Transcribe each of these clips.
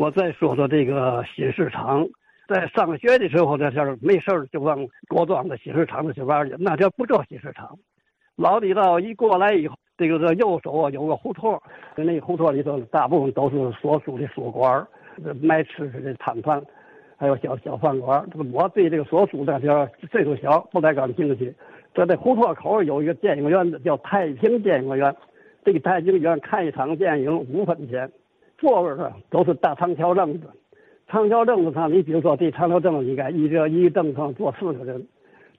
我再说说这个新市场，在上学的时候，这是没事儿就往郭庄的新市场那去玩去，那叫不叫新市场。老李道一过来以后，这个这右手啊有个胡同，那胡同里头大部分都是所属的书馆，卖吃的摊贩，还有小小饭馆。我对这个所属的叫岁数小，不太感兴趣。在这胡同口有一个电影院，叫太平电影院。这个太平院看一场电影五分钱。座位上都是大长条凳子，长条凳子上，你比如说这长条凳子，你看一个一个凳子上坐四个人，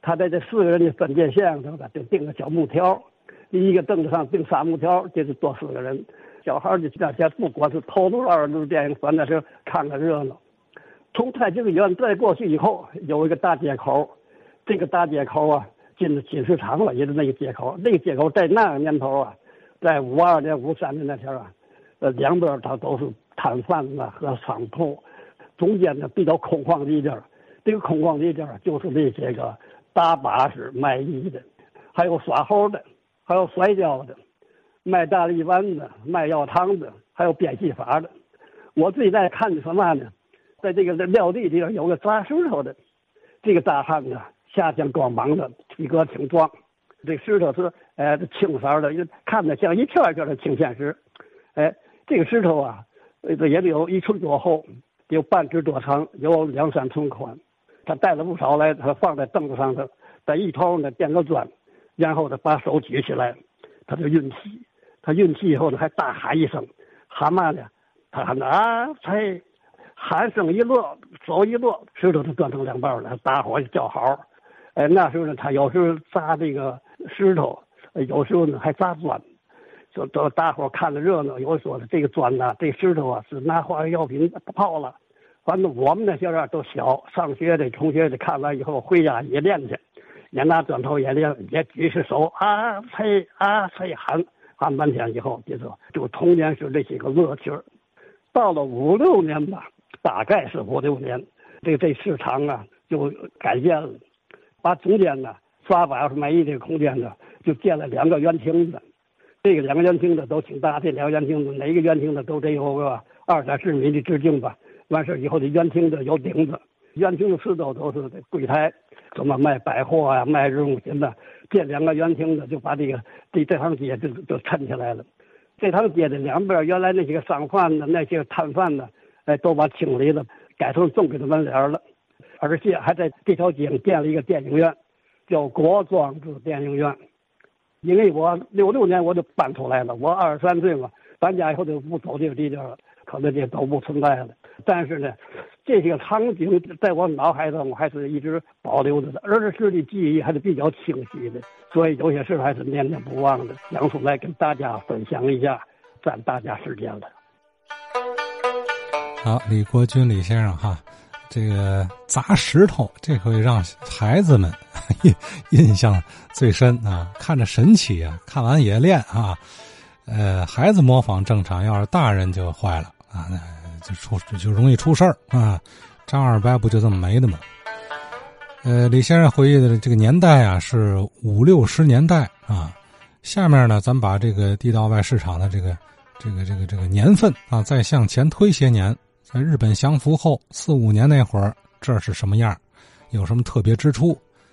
他在这四个人的分界线上头就钉个小木条，一个凳子上钉仨木条，就是坐四个人。小孩儿就那些不管是偷录二录电影，反正是看个热闹。从太平院再过去以后，有一个大街口，这个大街口啊，进进市场了，也是那个街口。那个街口在那个年头啊，在五二年、五三年那天啊。呃，两边它都是摊贩子和商铺，中间呢比较空旷的一点这个空旷的一点就是那些个大巴士卖艺的，还有耍猴的，还有摔跤的，卖大力丸的，卖药汤的，还有变戏法的。我最爱看的什么呢？在这个撂地里边有个砸石头的，这个大汉子下身光膀子，体格挺壮。这石头是呃青色的，看着像一片一片的青线石，哎。这个石头啊，这也得有一寸多厚，有半指多长，有两三寸宽。他带了不少来，他放在凳子上头，在一头呢垫个砖，然后他把手举起来，他就运气。他运气以后呢，还大喊一声，喊嘛呢？他喊啊呸！喊声一落，手一落，石头就断成两半了。大伙就叫好。哎，那时候呢，他有时候砸这个石头，有时候呢还砸砖。就都大伙看着热闹，有说的这个砖呐，这石头啊是拿化学药品泡了。反正我们那些人都小，上学的同学的看完以后回家也练去，也拿砖头也练，也举起手啊呸啊呸喊喊半天以后，就说就童年时这些个乐趣儿。到了五六年吧，大概是五六年，这这市场啊就改建了，把中间呢耍把式卖艺这个空间呢就建了两个圆亭子。这个两个圆厅子都挺大，这两个圆厅子哪个圆厅子都得有个二三十米的直径吧。完事以后的圆厅子有顶子，圆厅子四周都是柜台，什么卖百货啊、卖日用品的。这两个圆厅子就把这个这这趟街就就撑起来了。这趟街的两边原来那些个商贩的、那些摊贩呢，哎，都把清理了，改成正规的门脸了。而且还在这条街上建了一个电影院，叫国庄子电影院。因为我六六年我就搬出来了，我二十三岁嘛，搬家以后就不走这个地界了，可能这都不存在了。但是呢，这些场景在我脑海中还是一直保留着的，儿时的记忆还是比较清晰的，所以有些事还是念念不忘的，讲出来跟大家分享一下，占大家时间了。好，李国军李先生哈。这个砸石头，这回让孩子们 印印象最深啊！看着神奇啊，看完也练啊。呃，孩子模仿正常，要是大人就坏了啊，就出就容易出事儿啊。张二伯不就这么没的吗？呃，李先生回忆的这个年代啊，是五六十年代啊。下面呢，咱把这个地道外市场的这个这个这个这个年份啊，再向前推些年。在日本降服后四五年那会儿，这是什么样？有什么特别之处？